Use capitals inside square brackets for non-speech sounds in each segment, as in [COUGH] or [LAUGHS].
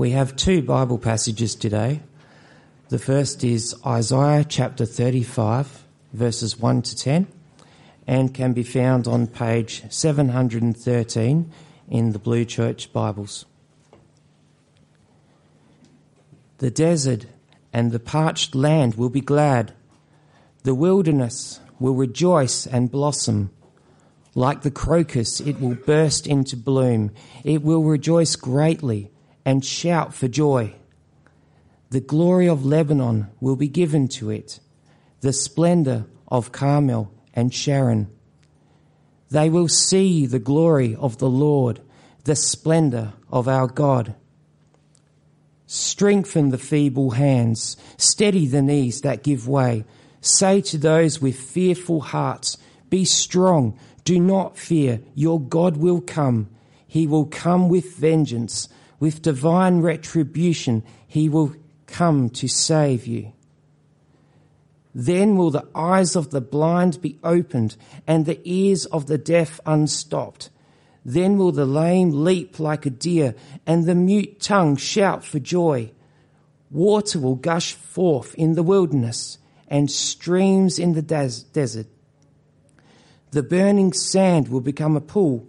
We have two Bible passages today. The first is Isaiah chapter 35, verses 1 to 10, and can be found on page 713 in the Blue Church Bibles. The desert and the parched land will be glad. The wilderness will rejoice and blossom. Like the crocus, it will burst into bloom. It will rejoice greatly and shout for joy. The glory of Lebanon will be given to it, the splendor of Carmel and Sharon. They will see the glory of the Lord, the splendor of our God. Strengthen the feeble hands, steady the knees that give way. Say to those with fearful hearts, Be strong, do not fear, your God will come. He will come with vengeance, with divine retribution. He will come to save you. Then will the eyes of the blind be opened and the ears of the deaf unstopped. Then will the lame leap like a deer and the mute tongue shout for joy. Water will gush forth in the wilderness and streams in the des- desert. The burning sand will become a pool,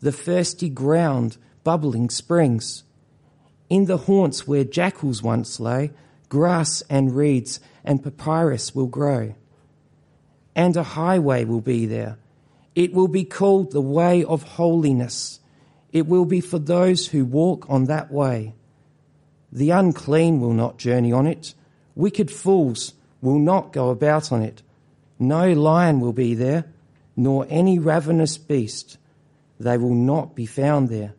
the thirsty ground bubbling springs. In the haunts where jackals once lay, grass and reeds and papyrus will grow. And a highway will be there. It will be called the way of holiness. It will be for those who walk on that way. The unclean will not journey on it. Wicked fools will not go about on it. No lion will be there, nor any ravenous beast. They will not be found there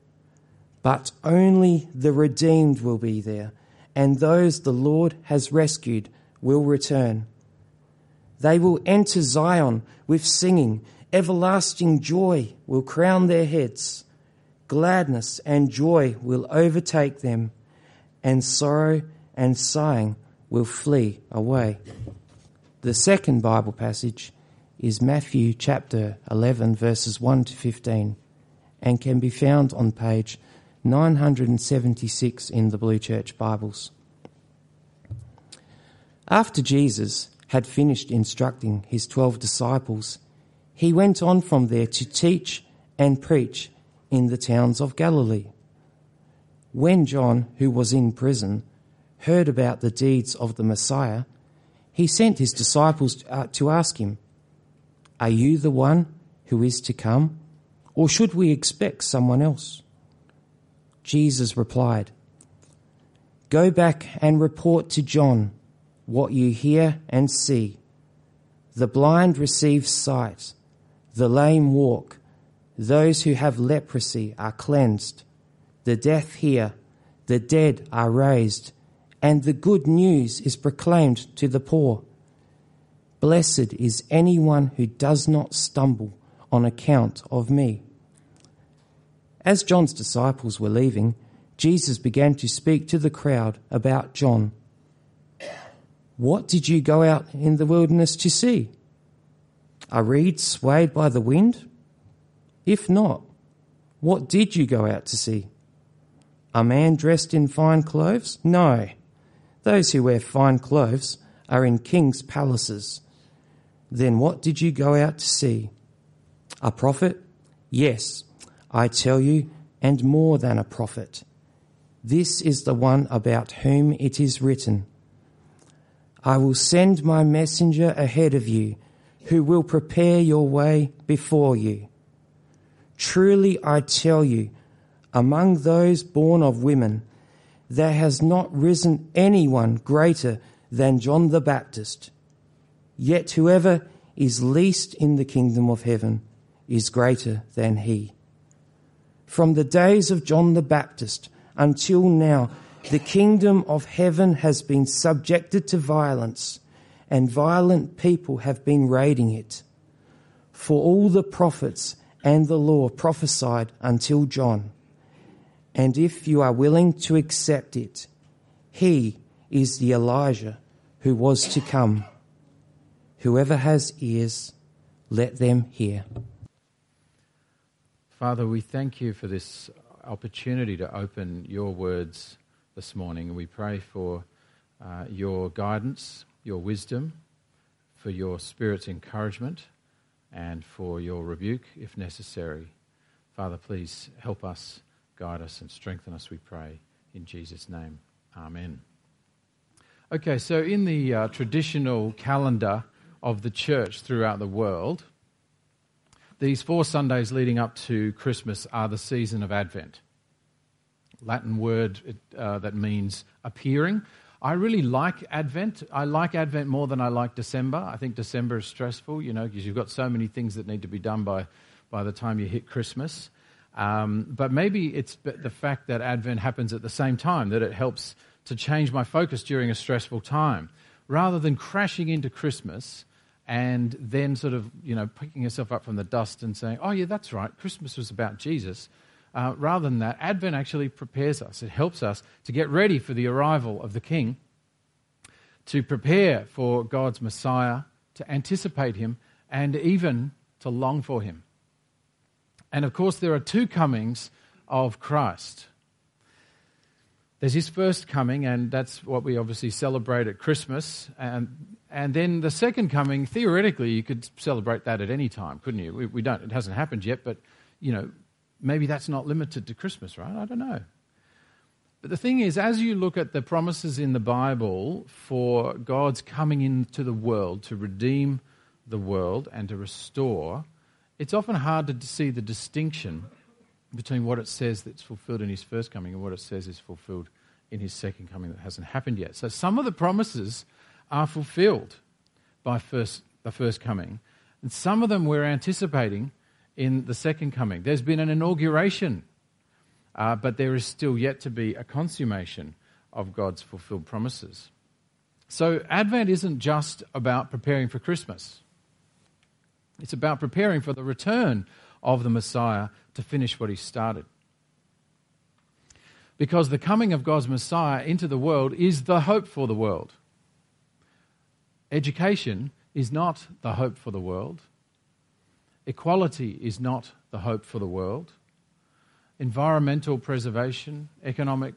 but only the redeemed will be there, and those the Lord has rescued will return. They will enter Zion with singing, everlasting joy will crown their heads, gladness and joy will overtake them, and sorrow and sighing will flee away. The second Bible passage is Matthew chapter 11, verses 1 to 15, and can be found on page 976 in the Blue Church Bibles. After Jesus had finished instructing his twelve disciples, he went on from there to teach and preach in the towns of Galilee. When John, who was in prison, heard about the deeds of the Messiah, he sent his disciples uh, to ask him, Are you the one who is to come, or should we expect someone else? Jesus replied, Go back and report to John what you hear and see. The blind receive sight, the lame walk, those who have leprosy are cleansed, the deaf hear, the dead are raised, and the good news is proclaimed to the poor. Blessed is anyone who does not stumble on account of me. As John's disciples were leaving, Jesus began to speak to the crowd about John. What did you go out in the wilderness to see? A reed swayed by the wind? If not, what did you go out to see? A man dressed in fine clothes? No. Those who wear fine clothes are in king's palaces. Then what did you go out to see? A prophet? Yes. I tell you, and more than a prophet. This is the one about whom it is written I will send my messenger ahead of you, who will prepare your way before you. Truly I tell you, among those born of women, there has not risen anyone greater than John the Baptist. Yet whoever is least in the kingdom of heaven is greater than he. From the days of John the Baptist until now, the kingdom of heaven has been subjected to violence, and violent people have been raiding it. For all the prophets and the law prophesied until John. And if you are willing to accept it, he is the Elijah who was to come. Whoever has ears, let them hear. Father, we thank you for this opportunity to open your words this morning. We pray for uh, your guidance, your wisdom, for your Spirit's encouragement, and for your rebuke if necessary. Father, please help us, guide us, and strengthen us, we pray. In Jesus' name, Amen. Okay, so in the uh, traditional calendar of the church throughout the world, these four Sundays leading up to Christmas are the season of Advent. Latin word uh, that means appearing. I really like Advent. I like Advent more than I like December. I think December is stressful, you know, because you've got so many things that need to be done by, by the time you hit Christmas. Um, but maybe it's the fact that Advent happens at the same time that it helps to change my focus during a stressful time. Rather than crashing into Christmas, and then sort of, you know, picking yourself up from the dust and saying, oh, yeah, that's right, Christmas was about Jesus. Uh, rather than that, Advent actually prepares us. It helps us to get ready for the arrival of the King, to prepare for God's Messiah, to anticipate him, and even to long for him. And of course, there are two comings of Christ. There's his first coming, and that's what we obviously celebrate at Christmas. And and then the second coming, theoretically, you could celebrate that at any time, couldn't you? We, we, don't. It hasn't happened yet, but you know, maybe that's not limited to Christmas, right? I don't know. But the thing is, as you look at the promises in the Bible for God's coming into the world to redeem the world and to restore, it's often hard to see the distinction between what it says that's fulfilled in his first coming and what it says is fulfilled in his second coming that hasn't happened yet. So some of the promises are fulfilled by first, the first coming. And some of them we're anticipating in the second coming. There's been an inauguration, uh, but there is still yet to be a consummation of God's fulfilled promises. So, Advent isn't just about preparing for Christmas, it's about preparing for the return of the Messiah to finish what he started. Because the coming of God's Messiah into the world is the hope for the world. Education is not the hope for the world. Equality is not the hope for the world. Environmental preservation, economic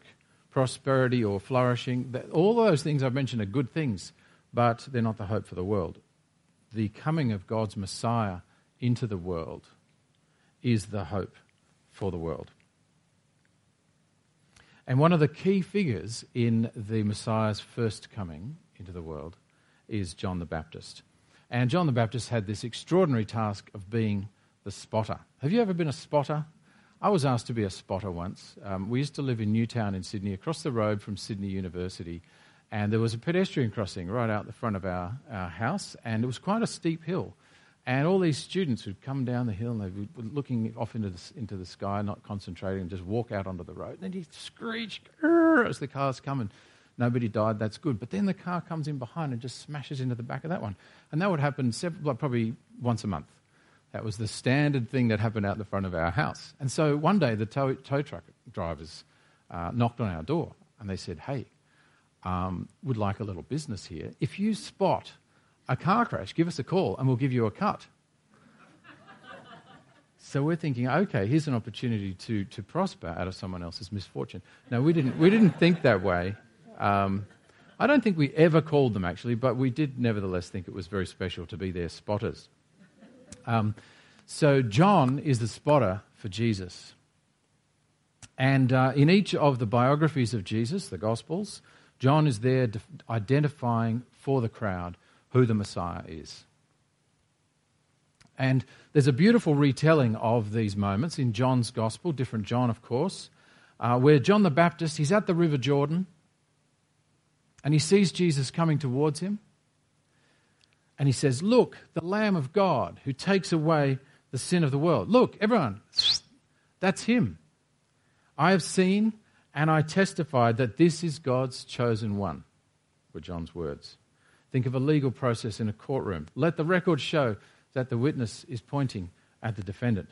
prosperity or flourishing, all those things I've mentioned are good things, but they're not the hope for the world. The coming of God's Messiah into the world is the hope for the world. And one of the key figures in the Messiah's first coming into the world is John the Baptist. And John the Baptist had this extraordinary task of being the spotter. Have you ever been a spotter? I was asked to be a spotter once. Um, we used to live in Newtown in Sydney, across the road from Sydney University, and there was a pedestrian crossing right out the front of our, our house, and it was quite a steep hill. And all these students would come down the hill and they were looking off into the, into the sky, not concentrating, and just walk out onto the road. And then he'd screech as the cars come and nobody died, that's good. But then the car comes in behind and just smashes into the back of that one. And that would happen several, like probably once a month. That was the standard thing that happened out the front of our house. And so one day the tow, tow truck drivers uh, knocked on our door and they said, Hey, um, would like a little business here. If you spot a car crash, give us a call and we'll give you a cut. [LAUGHS] So we're thinking, okay, here's an opportunity to, to prosper out of someone else's misfortune. No, we didn't, we didn't think that way. Um, I don't think we ever called them actually, but we did nevertheless think it was very special to be their spotters. Um, so John is the spotter for Jesus. And uh, in each of the biographies of Jesus, the Gospels, John is there identifying for the crowd who the Messiah is. And there's a beautiful retelling of these moments in John's Gospel, different John, of course, uh, where John the Baptist, he's at the River Jordan and he sees Jesus coming towards him. And he says, Look, the Lamb of God who takes away the sin of the world. Look, everyone, that's him. I have seen and I testify that this is God's chosen one, were John's words. Think of a legal process in a courtroom. Let the record show that the witness is pointing at the defendant.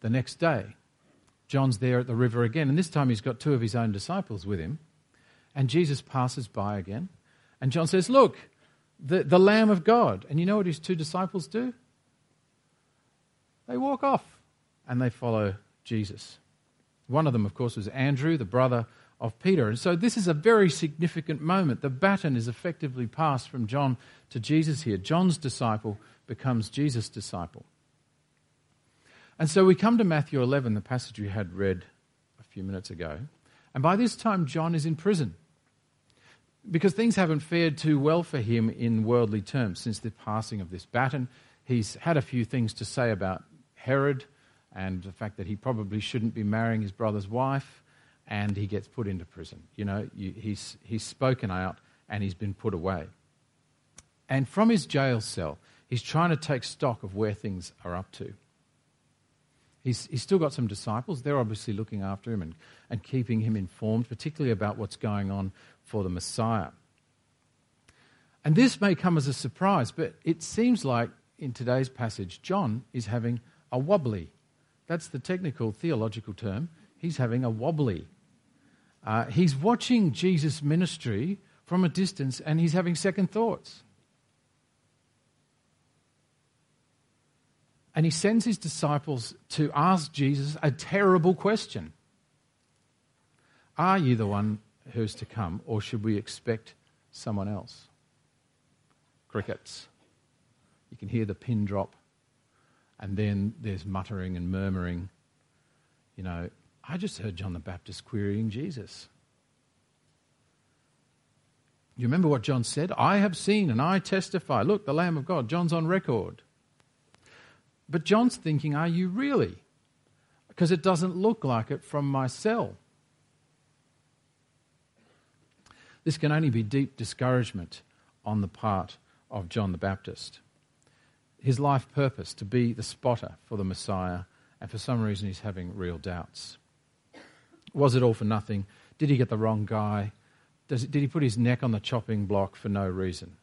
The next day, John's there at the river again, and this time he's got two of his own disciples with him. And Jesus passes by again. And John says, Look, the, the Lamb of God. And you know what his two disciples do? They walk off and they follow Jesus. One of them, of course, was Andrew, the brother of Peter. And so this is a very significant moment. The baton is effectively passed from John to Jesus here. John's disciple becomes Jesus' disciple. And so we come to Matthew 11, the passage we had read a few minutes ago. And by this time, John is in prison because things haven't fared too well for him in worldly terms since the passing of this baton. He's had a few things to say about Herod and the fact that he probably shouldn't be marrying his brother's wife, and he gets put into prison. You know, he's, he's spoken out and he's been put away. And from his jail cell, he's trying to take stock of where things are up to. He's, he's still got some disciples. They're obviously looking after him and, and keeping him informed, particularly about what's going on for the Messiah. And this may come as a surprise, but it seems like in today's passage, John is having a wobbly. That's the technical theological term. He's having a wobbly. Uh, he's watching Jesus' ministry from a distance and he's having second thoughts. And he sends his disciples to ask Jesus a terrible question Are you the one who's to come, or should we expect someone else? Crickets. You can hear the pin drop, and then there's muttering and murmuring. You know, I just heard John the Baptist querying Jesus. You remember what John said? I have seen and I testify. Look, the Lamb of God. John's on record. But John's thinking, Are you really? Because it doesn't look like it from my cell. This can only be deep discouragement on the part of John the Baptist. His life purpose to be the spotter for the Messiah, and for some reason he's having real doubts. Was it all for nothing? Did he get the wrong guy? It, did he put his neck on the chopping block for no reason?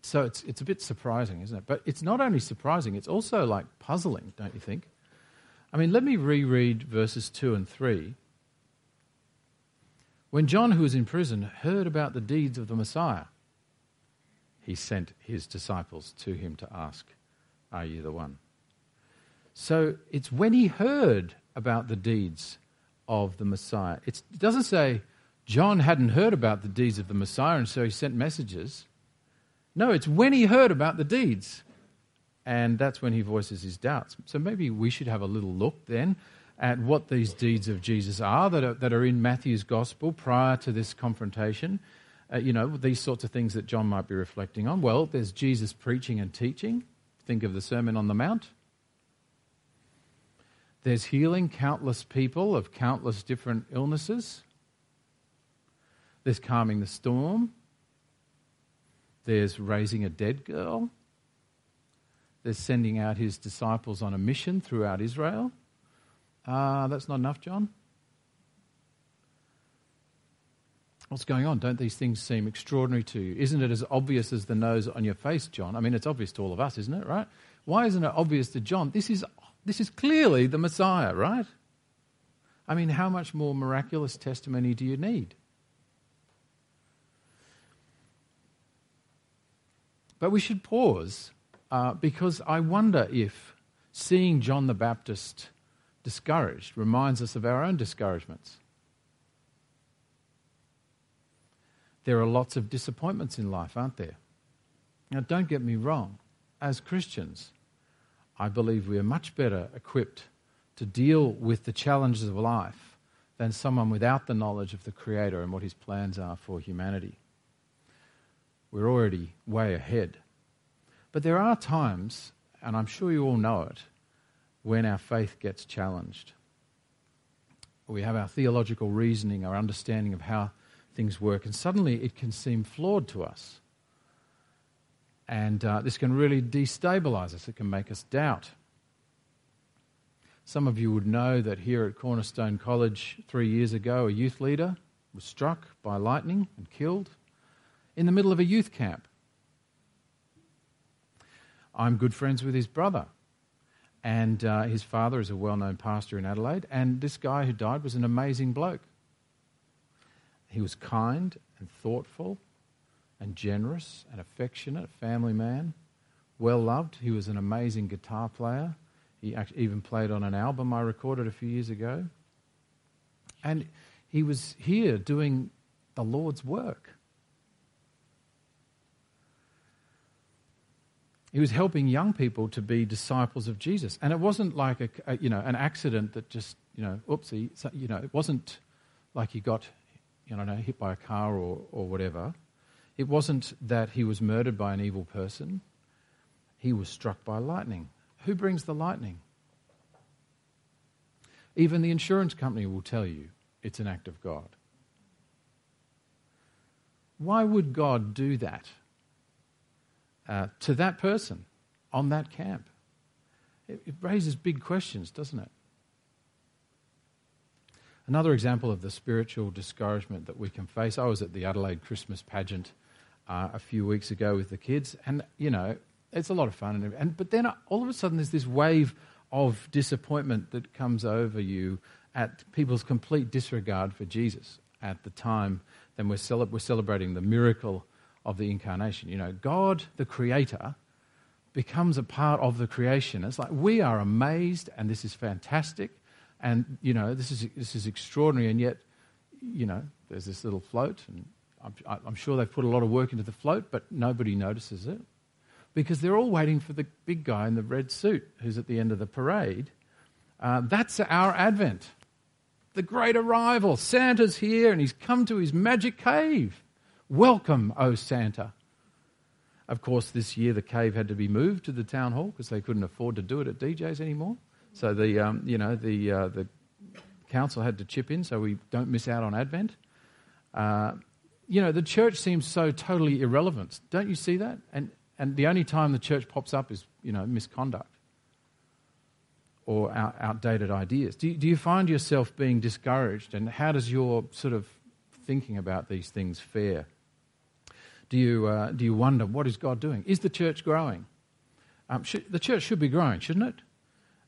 So it's, it's a bit surprising, isn't it? But it's not only surprising, it's also like puzzling, don't you think? I mean, let me reread verses 2 and 3 when John, who was in prison, heard about the deeds of the Messiah, he sent his disciples to him to ask, Are you the one? So it's when he heard about the deeds of the Messiah. It's, it doesn't say John hadn't heard about the deeds of the Messiah and so he sent messages. No, it's when he heard about the deeds. And that's when he voices his doubts. So maybe we should have a little look then at what these deeds of Jesus are that are, that are in Matthew's gospel prior to this confrontation. Uh, you know, these sorts of things that John might be reflecting on. Well, there's Jesus preaching and teaching. Think of the Sermon on the Mount. There's healing countless people of countless different illnesses. There's calming the storm. There's raising a dead girl. There's sending out his disciples on a mission throughout Israel. Uh, that's not enough, John? What's going on? Don't these things seem extraordinary to you? Isn't it as obvious as the nose on your face, John? I mean, it's obvious to all of us, isn't it, right? Why isn't it obvious to John? This is, this is clearly the Messiah, right? I mean, how much more miraculous testimony do you need? But we should pause uh, because I wonder if seeing John the Baptist discouraged reminds us of our own discouragements. There are lots of disappointments in life, aren't there? Now, don't get me wrong. As Christians, I believe we are much better equipped to deal with the challenges of life than someone without the knowledge of the Creator and what His plans are for humanity. We're already way ahead. But there are times, and I'm sure you all know it, when our faith gets challenged. We have our theological reasoning, our understanding of how things work, and suddenly it can seem flawed to us. And uh, this can really destabilize us, it can make us doubt. Some of you would know that here at Cornerstone College three years ago, a youth leader was struck by lightning and killed in the middle of a youth camp. I'm good friends with his brother. And uh, his father is a well known pastor in Adelaide. And this guy who died was an amazing bloke. He was kind and thoughtful and generous and affectionate, a family man, well loved. He was an amazing guitar player. He even played on an album I recorded a few years ago. And he was here doing the Lord's work. He was helping young people to be disciples of Jesus. And it wasn't like a, a, you know, an accident that just, you know, oopsie, you know, it wasn't like he got, you know, hit by a car or, or whatever. It wasn't that he was murdered by an evil person. He was struck by lightning. Who brings the lightning? Even the insurance company will tell you it's an act of God. Why would God do that? Uh, to that person on that camp? It, it raises big questions, doesn't it? Another example of the spiritual discouragement that we can face. I was at the Adelaide Christmas pageant uh, a few weeks ago with the kids, and you know, it's a lot of fun. And, and but then all of a sudden, there's this wave of disappointment that comes over you at people's complete disregard for Jesus at the time. Then we're, cele- we're celebrating the miracle of the incarnation. You know, God, the creator, becomes a part of the creation. It's like we are amazed, and this is fantastic, and you know, this is this is extraordinary, and yet, you know, there's this little float, and I'm, I'm sure they've put a lot of work into the float, but nobody notices it because they're all waiting for the big guy in the red suit who's at the end of the parade. Uh, that's our Advent, the great arrival. Santa's here, and he's come to his magic cave. Welcome, O Santa. Of course, this year the cave had to be moved to the town hall because they couldn't afford to do it at DJ's anymore. So the, um, you know, the, uh, the council had to chip in so we don't miss out on Advent. Uh, you know, the church seems so totally irrelevant. Don't you see that? And, and the only time the church pops up is, you know, misconduct or out, outdated ideas. Do do you find yourself being discouraged? And how does your sort of thinking about these things fare? Do you, uh, do you wonder, what is God doing? Is the church growing? Um, the church should be growing, shouldn't it?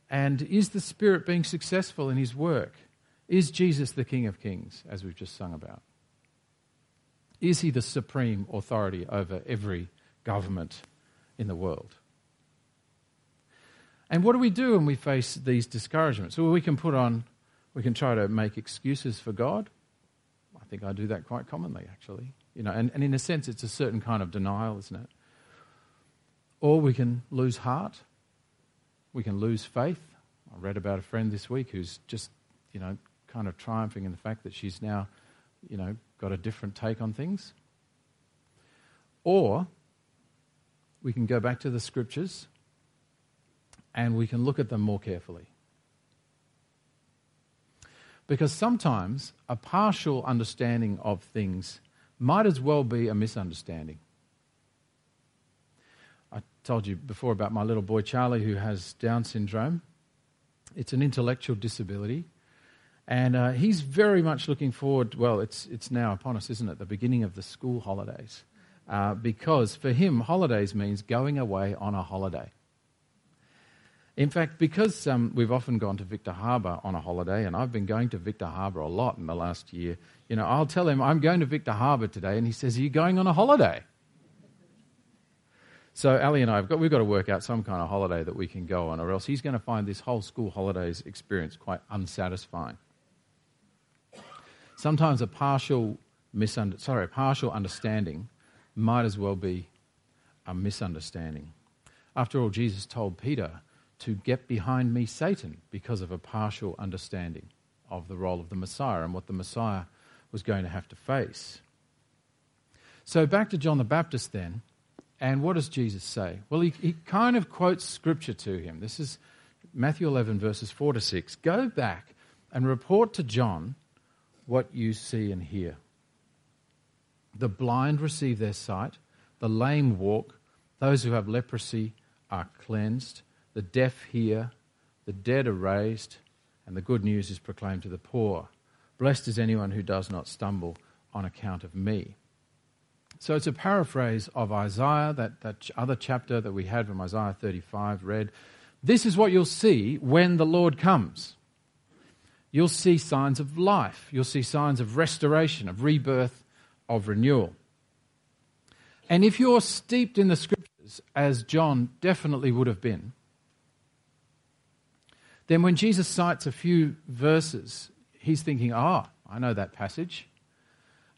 And is the Spirit being successful in his work? Is Jesus the King of Kings, as we've just sung about? Is he the supreme authority over every government in the world? And what do we do when we face these discouragements? Well, we can put on, we can try to make excuses for God. I think I do that quite commonly, actually. You know, and, and in a sense, it's a certain kind of denial, isn't it? Or we can lose heart. We can lose faith. I read about a friend this week who's just, you know, kind of triumphing in the fact that she's now, you know, got a different take on things. Or we can go back to the scriptures and we can look at them more carefully. Because sometimes a partial understanding of things might as well be a misunderstanding. I told you before about my little boy Charlie who has Down syndrome. It's an intellectual disability. And uh, he's very much looking forward. Well, it's, it's now upon us, isn't it? The beginning of the school holidays. Uh, because for him, holidays means going away on a holiday. In fact, because um, we've often gone to Victor Harbor on a holiday, and I've been going to Victor Harbor a lot in the last year, you know, I'll tell him, I'm going to Victor Harbor today, and he says, Are you going on a holiday? So Ali and I have got, we've got to work out some kind of holiday that we can go on, or else he's going to find this whole school holidays experience quite unsatisfying. Sometimes a partial misunder, sorry, a partial understanding might as well be a misunderstanding. After all, Jesus told Peter, to get behind me, Satan, because of a partial understanding of the role of the Messiah and what the Messiah was going to have to face. So back to John the Baptist then. And what does Jesus say? Well, he, he kind of quotes scripture to him. This is Matthew 11, verses 4 to 6. Go back and report to John what you see and hear. The blind receive their sight, the lame walk, those who have leprosy are cleansed the deaf hear, the dead are raised, and the good news is proclaimed to the poor. Blessed is anyone who does not stumble on account of me. So it's a paraphrase of Isaiah, that, that other chapter that we had from Isaiah 35 read. This is what you'll see when the Lord comes. You'll see signs of life. You'll see signs of restoration, of rebirth, of renewal. And if you're steeped in the scriptures, as John definitely would have been, then when Jesus cites a few verses, he's thinking, oh, I know that passage.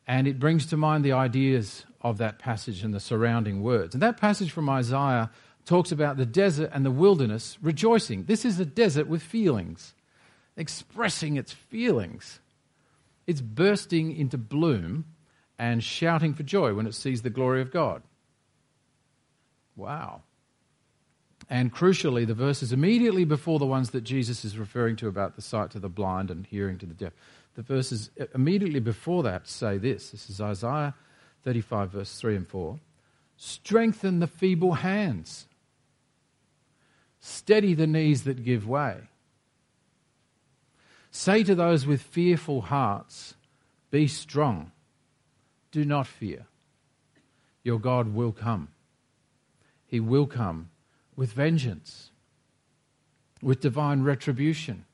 And it brings to mind the ideas of that passage and the surrounding words. And that passage from Isaiah talks about the desert and the wilderness rejoicing. This is a desert with feelings, expressing its feelings. It's bursting into bloom and shouting for joy when it sees the glory of God. Wow. And crucially, the verses immediately before the ones that Jesus is referring to about the sight to the blind and hearing to the deaf, the verses immediately before that say this. This is Isaiah 35, verse 3 and 4. Strengthen the feeble hands, steady the knees that give way. Say to those with fearful hearts, Be strong, do not fear. Your God will come. He will come with vengeance, with divine retribution.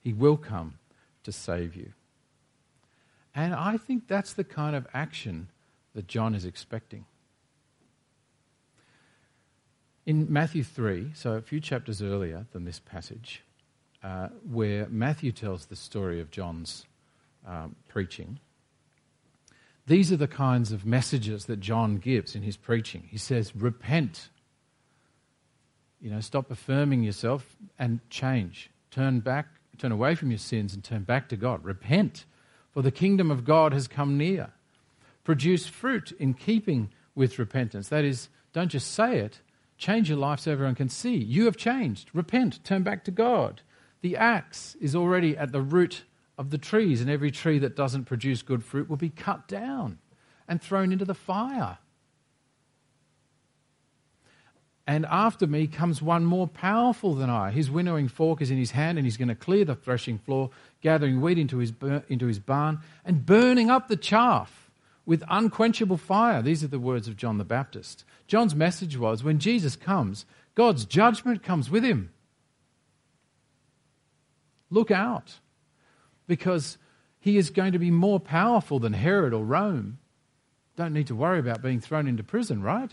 He will come to save you. And I think that's the kind of action that John is expecting. In Matthew 3, so a few chapters earlier than this passage, uh, where Matthew tells the story of John's um, preaching, these are the kinds of messages that John gives in his preaching. He says, Repent. You know, stop affirming yourself and change. Turn back, turn away from your sins and turn back to God. Repent, for the kingdom of God has come near. Produce fruit in keeping with repentance. That is, don't just say it, change your life so everyone can see. You have changed. Repent, turn back to God. The axe is already at the root of the trees, and every tree that doesn't produce good fruit will be cut down and thrown into the fire. And after me comes one more powerful than I. His winnowing fork is in his hand, and he's going to clear the threshing floor, gathering wheat into his, into his barn, and burning up the chaff with unquenchable fire. These are the words of John the Baptist. John's message was when Jesus comes, God's judgment comes with him. Look out, because he is going to be more powerful than Herod or Rome. Don't need to worry about being thrown into prison, right?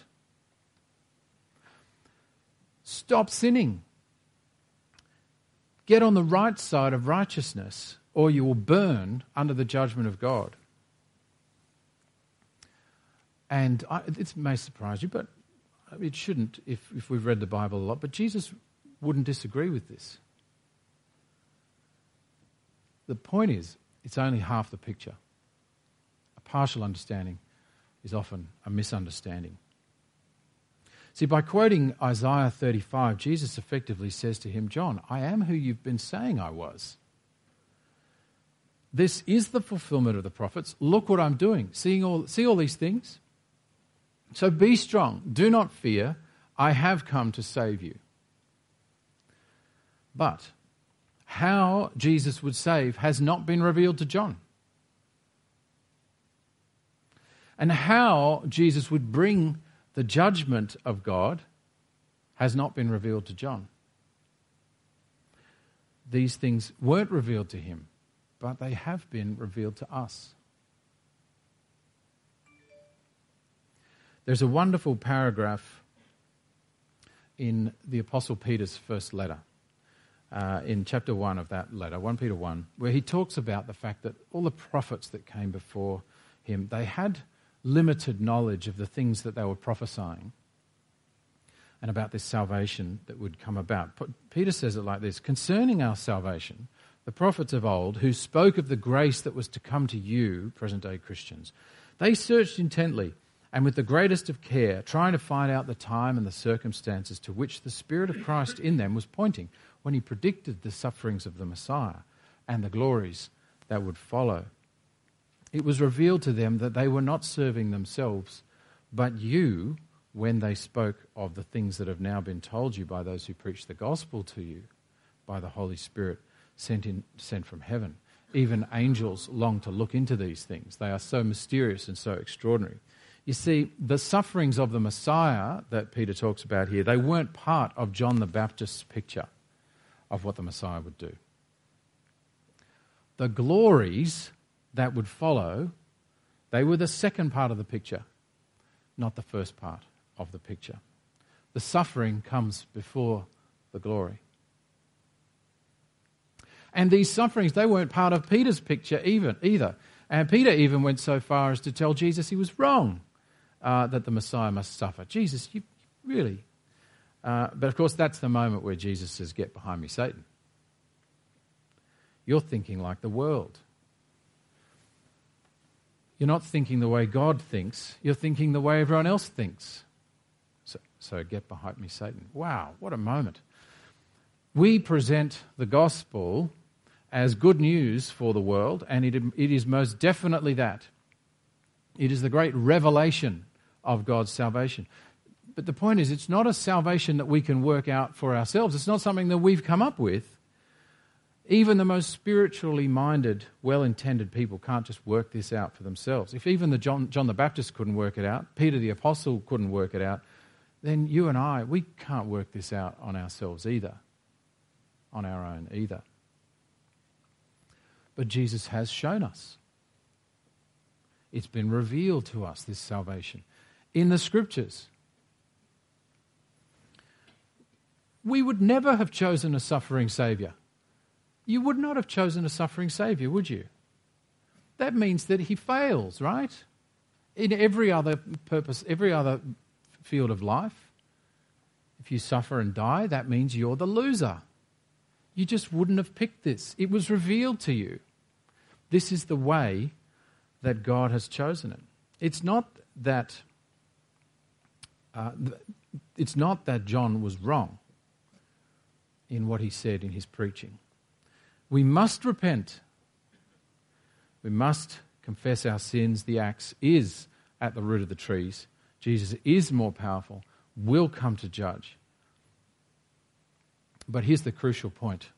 Stop sinning. Get on the right side of righteousness, or you will burn under the judgment of God. And I, it may surprise you, but it shouldn't if, if we've read the Bible a lot. But Jesus wouldn't disagree with this. The point is, it's only half the picture. A partial understanding is often a misunderstanding. See, by quoting Isaiah 35, Jesus effectively says to him, John, I am who you've been saying I was. This is the fulfillment of the prophets. Look what I'm doing. Seeing all, see all these things? So be strong. Do not fear. I have come to save you. But how Jesus would save has not been revealed to John. And how Jesus would bring the judgment of God has not been revealed to John. These things weren't revealed to him, but they have been revealed to us. There's a wonderful paragraph in the Apostle Peter's first letter uh, in chapter 1 of that letter, 1 Peter 1, where he talks about the fact that all the prophets that came before him, they had limited knowledge of the things that they were prophesying and about this salvation that would come about. Peter says it like this Concerning our salvation, the prophets of old, who spoke of the grace that was to come to you, present day Christians, they searched intently and with the greatest of care, trying to find out the time and the circumstances to which the Spirit of Christ in them was pointing when he predicted the sufferings of the Messiah and the glories that would follow. It was revealed to them that they were not serving themselves, but you when they spoke of the things that have now been told you by those who preach the gospel to you by the Holy Spirit sent, in, sent from heaven. Even angels long to look into these things. They are so mysterious and so extraordinary. You see, the sufferings of the Messiah that Peter talks about here, they weren't part of John the Baptist's picture of what the Messiah would do. The glories that would follow, they were the second part of the picture, not the first part of the picture. The suffering comes before the glory. And these sufferings, they weren't part of Peter's picture even, either. And Peter even went so far as to tell Jesus he was wrong uh, that the Messiah must suffer. Jesus, you really. Uh, but of course, that's the moment where Jesus says, Get behind me, Satan. You're thinking like the world. You're not thinking the way God thinks, you're thinking the way everyone else thinks. So, so get behind me, Satan. Wow, what a moment. We present the gospel as good news for the world, and it, it is most definitely that. It is the great revelation of God's salvation. But the point is, it's not a salvation that we can work out for ourselves. It's not something that we've come up with. Even the most spiritually minded, well intended people can't just work this out for themselves. If even the John, John the Baptist couldn't work it out, Peter the Apostle couldn't work it out, then you and I, we can't work this out on ourselves either, on our own either. But Jesus has shown us. It's been revealed to us, this salvation, in the scriptures. We would never have chosen a suffering Saviour. You would not have chosen a suffering Saviour, would you? That means that he fails, right? In every other purpose, every other field of life, if you suffer and die, that means you're the loser. You just wouldn't have picked this. It was revealed to you. This is the way that God has chosen it. It's not that uh, it's not that John was wrong in what he said in his preaching. We must repent. We must confess our sins. The axe is at the root of the trees. Jesus is more powerful, will come to judge. But here's the crucial point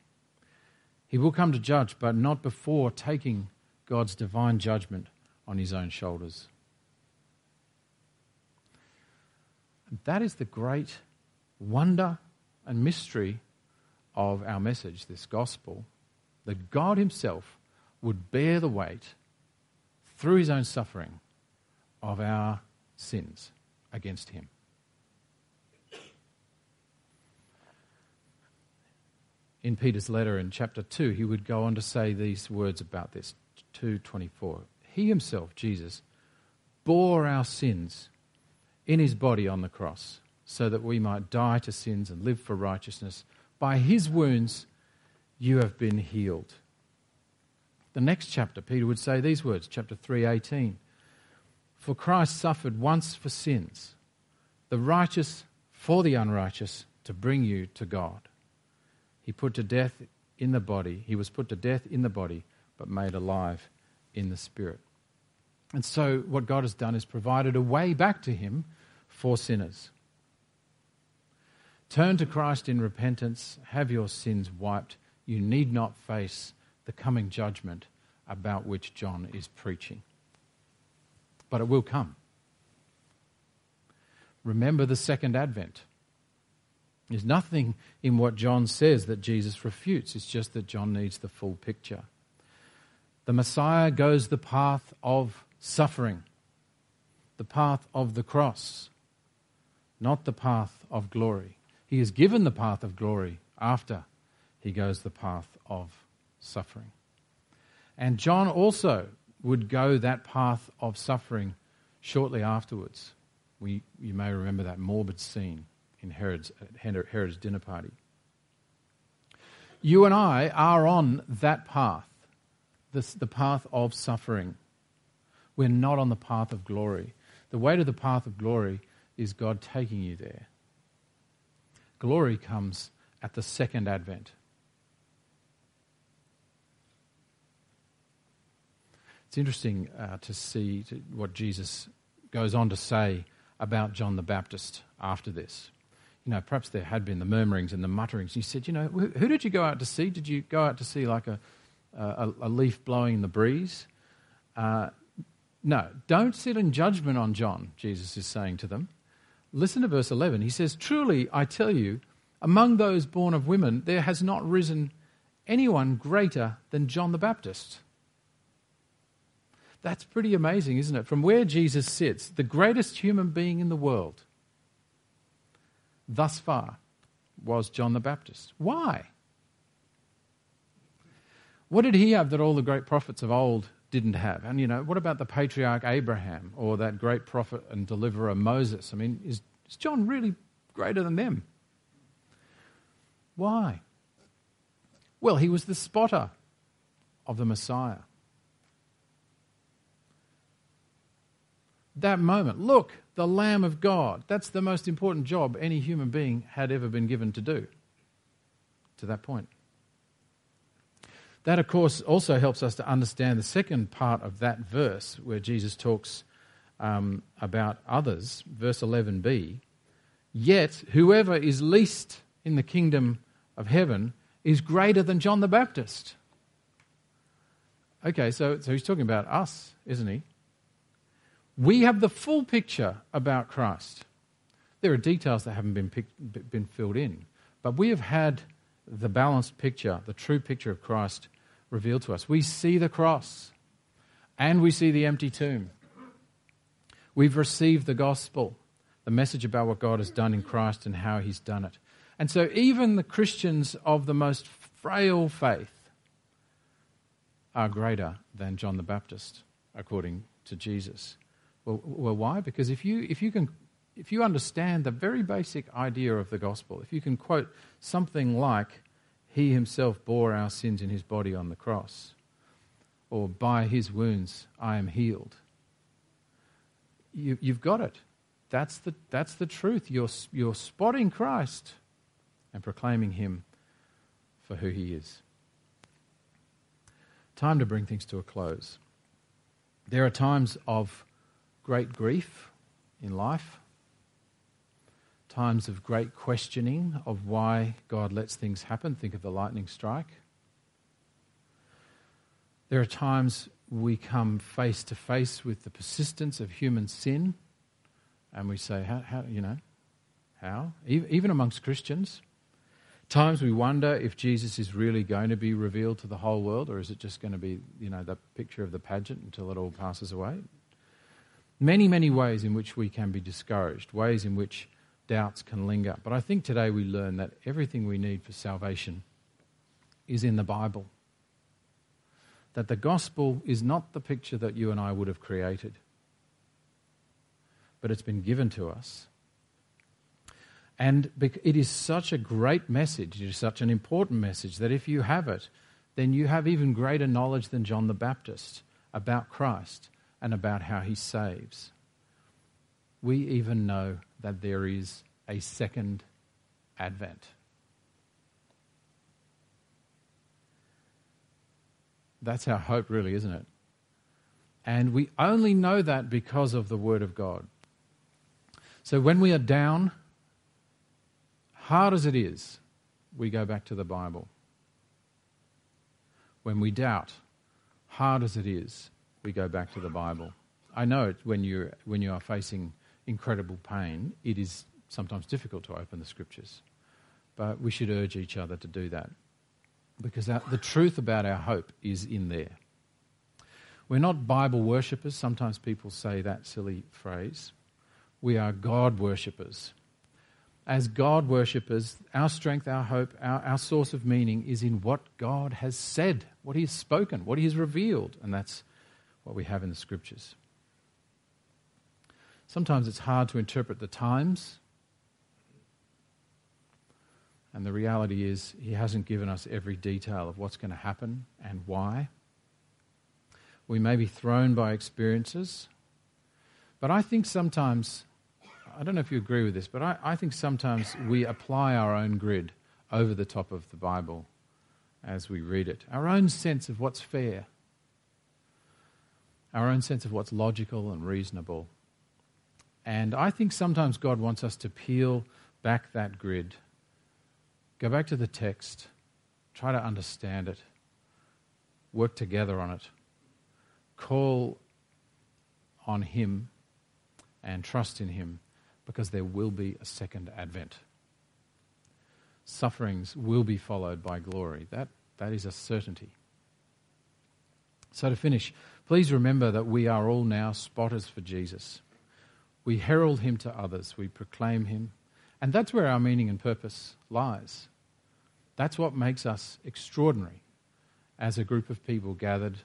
he will come to judge, but not before taking God's divine judgment on his own shoulders. And that is the great wonder and mystery of our message, this gospel, that God Himself would bear the weight through His own suffering of our sins against Him. in Peter's letter in chapter 2, he would go on to say these words about this 2:24. He himself, Jesus, bore our sins in his body on the cross, so that we might die to sins and live for righteousness. By his wounds you have been healed. The next chapter, Peter would say these words, chapter 3:18. For Christ suffered once for sins, the righteous for the unrighteous, to bring you to God. He put to death in the body. He was put to death in the body, but made alive in the spirit. And so, what God has done is provided a way back to Him for sinners. Turn to Christ in repentance, have your sins wiped. You need not face the coming judgment about which John is preaching. But it will come. Remember the second advent. There's nothing in what John says that Jesus refutes. It's just that John needs the full picture. The Messiah goes the path of suffering, the path of the cross, not the path of glory. He is given the path of glory after he goes the path of suffering. And John also would go that path of suffering shortly afterwards. We, you may remember that morbid scene in Herod's, Herod's dinner party. You and I are on that path, the path of suffering. We're not on the path of glory. The way to the path of glory is God taking you there. Glory comes at the second advent. It's interesting uh, to see to what Jesus goes on to say about John the Baptist after this you know, perhaps there had been the murmurings and the mutterings. He said, you know, who, who did you go out to see? Did you go out to see like a, a, a leaf blowing in the breeze? Uh, no, don't sit in judgment on John, Jesus is saying to them. Listen to verse 11. He says, Truly, I tell you, among those born of women, there has not risen anyone greater than John the Baptist. That's pretty amazing, isn't it? From where Jesus sits, the greatest human being in the world, thus far was John the Baptist. Why? What did he have that all the great prophets of old didn't have? And, you know, what about the patriarch Abraham or that great prophet and deliverer Moses? I mean, is, is John really greater than them? Why? Well, he was the spotter of the Messiah. That moment, look, the Lamb of God. That's the most important job any human being had ever been given to do to that point. That, of course, also helps us to understand the second part of that verse where Jesus talks um, about others, verse 11b. Yet, whoever is least in the kingdom of heaven is greater than John the Baptist. Okay, so, so he's talking about us, isn't he? We have the full picture about Christ. There are details that haven't been, picked, been filled in, but we have had the balanced picture, the true picture of Christ revealed to us. We see the cross and we see the empty tomb. We've received the gospel, the message about what God has done in Christ and how he's done it. And so, even the Christians of the most frail faith are greater than John the Baptist, according to Jesus. Well, well, why? Because if you, if, you can, if you understand the very basic idea of the gospel, if you can quote something like, He himself bore our sins in his body on the cross, or by his wounds I am healed, you, you've got it. That's the, that's the truth. You're, you're spotting Christ and proclaiming Him for who He is. Time to bring things to a close. There are times of great grief in life, times of great questioning of why God lets things happen. Think of the lightning strike. There are times we come face to face with the persistence of human sin and we say, how, how you know, how? Even amongst Christians, times we wonder if Jesus is really going to be revealed to the whole world, or is it just going to be, you know, the picture of the pageant until it all passes away? Many, many ways in which we can be discouraged, ways in which doubts can linger. But I think today we learn that everything we need for salvation is in the Bible. That the gospel is not the picture that you and I would have created, but it's been given to us and it is such a great message, it is such an important message that if you have it, then you have even greater knowledge than John the Baptist about Christ and about how he saves. We even know that there is a second advent. That's our hope, really, isn't it? And we only know that because of the Word of God. So when we are down, hard as it is, we go back to the Bible. When we doubt, hard as it is, we go back to the Bible. I know it, when, you when you are facing incredible pain, it is sometimes difficult to open the scriptures. But we should urge each other to do that because our, the truth about our hope is in there. We're not Bible worshippers. Sometimes people say that silly phrase. We are God worshippers as God worshippers, our strength, our hope, our, our source of meaning is in what God has said, what He has spoken, what He has revealed. And that's what we have in the scriptures. Sometimes it's hard to interpret the times. And the reality is, He hasn't given us every detail of what's going to happen and why. We may be thrown by experiences. But I think sometimes I don't know if you agree with this, but I, I think sometimes we apply our own grid over the top of the Bible as we read it. Our own sense of what's fair, our own sense of what's logical and reasonable. And I think sometimes God wants us to peel back that grid, go back to the text, try to understand it, work together on it, call on Him, and trust in Him because there will be a second advent. Sufferings will be followed by glory. That, that is a certainty. So, to finish, please remember that we are all now spotters for Jesus. We herald him to others, we proclaim him, and that's where our meaning and purpose lies. That's what makes us extraordinary as a group of people gathered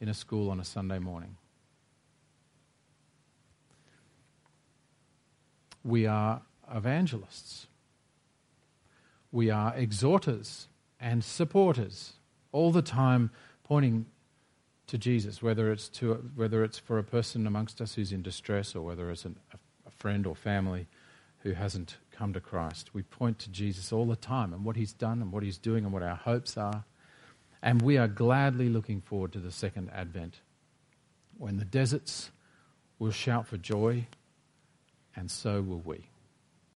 in a school on a Sunday morning. We are evangelists. We are exhorters and supporters, all the time pointing to Jesus, whether it's, to, whether it's for a person amongst us who's in distress or whether it's an, a friend or family who hasn't come to Christ. We point to Jesus all the time and what he's done and what he's doing and what our hopes are. And we are gladly looking forward to the second advent when the deserts will shout for joy, and so will we.